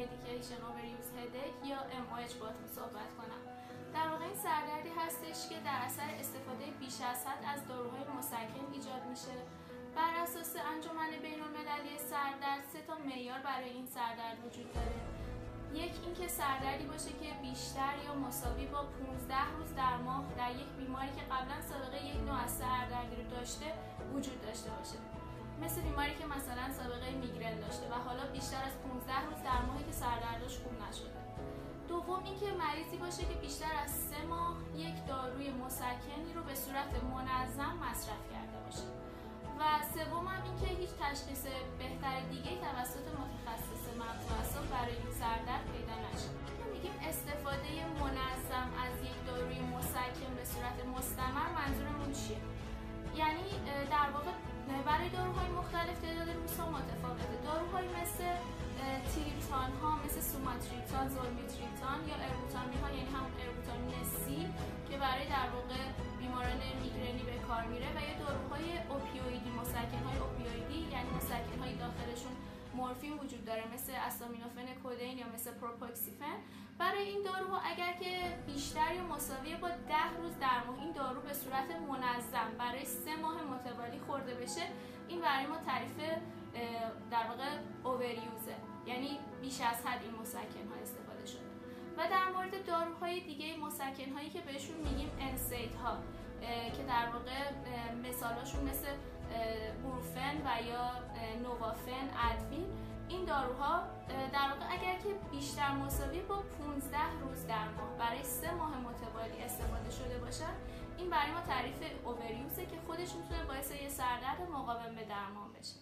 medication overuse headache یا MOH باتون صحبت کنم. در واقع این سردردی هستش که در اثر استفاده بیش از حد از داروهای مسکن ایجاد میشه. بر اساس انجمن بین المللی سردرد سه تا معیار برای این سردرد وجود داره. یک اینکه سردردی باشه که بیشتر یا مساوی با 15 روز در ماه در یک بیماری که قبلا سابقه یک نوع از سردردی رو داشته وجود داشته باشه. مثل بیماری که مثلا سابقه میگرن داشته و حالا بیشتر از 15 روز در ماهی که سردردش خوب نشده. دوم اینکه مریضی باشه که بیشتر از سه ماه یک داروی مسکنی رو به صورت منظم مصرف کرده باشه. و سوم هم اینکه هیچ تشخیص بهتر برای داروهای مختلف تعداد روزها متفاوته. داروهایی مثل تریپتان ها مثل سوماتریپتان، زولمیتریپتان یا اربوتامی ها یعنی همون اربوتامین سی که برای در واقع بیماران میگرنی به کار میره و یا داروهای اوپیویدی مورفین وجود داره مثل استامینوفن کودین یا مثل پروپوکسیفن. برای این داروها اگر که بیشتر یا مساوی با ده روز در ماه این دارو به صورت منظم برای سه ماه متوالی خورده بشه این برای ما تعریف در واقع اووریوزه یعنی بیش از حد این مسکن ها استفاده شده. و در مورد داروهای دیگه مسکن هایی که بهشون میگیم انسیت ها که در واقع مثالاشون مثل بروفن و یا نووافن ادوین این داروها در واقع اگر که بیشتر مساوی با 15 روز در ماه برای سه ماه متوالی استفاده شده باشه این برای ما تعریف اووریوزه که خودش می‌تونه باعث یه سردرد مقاوم به درمان بشه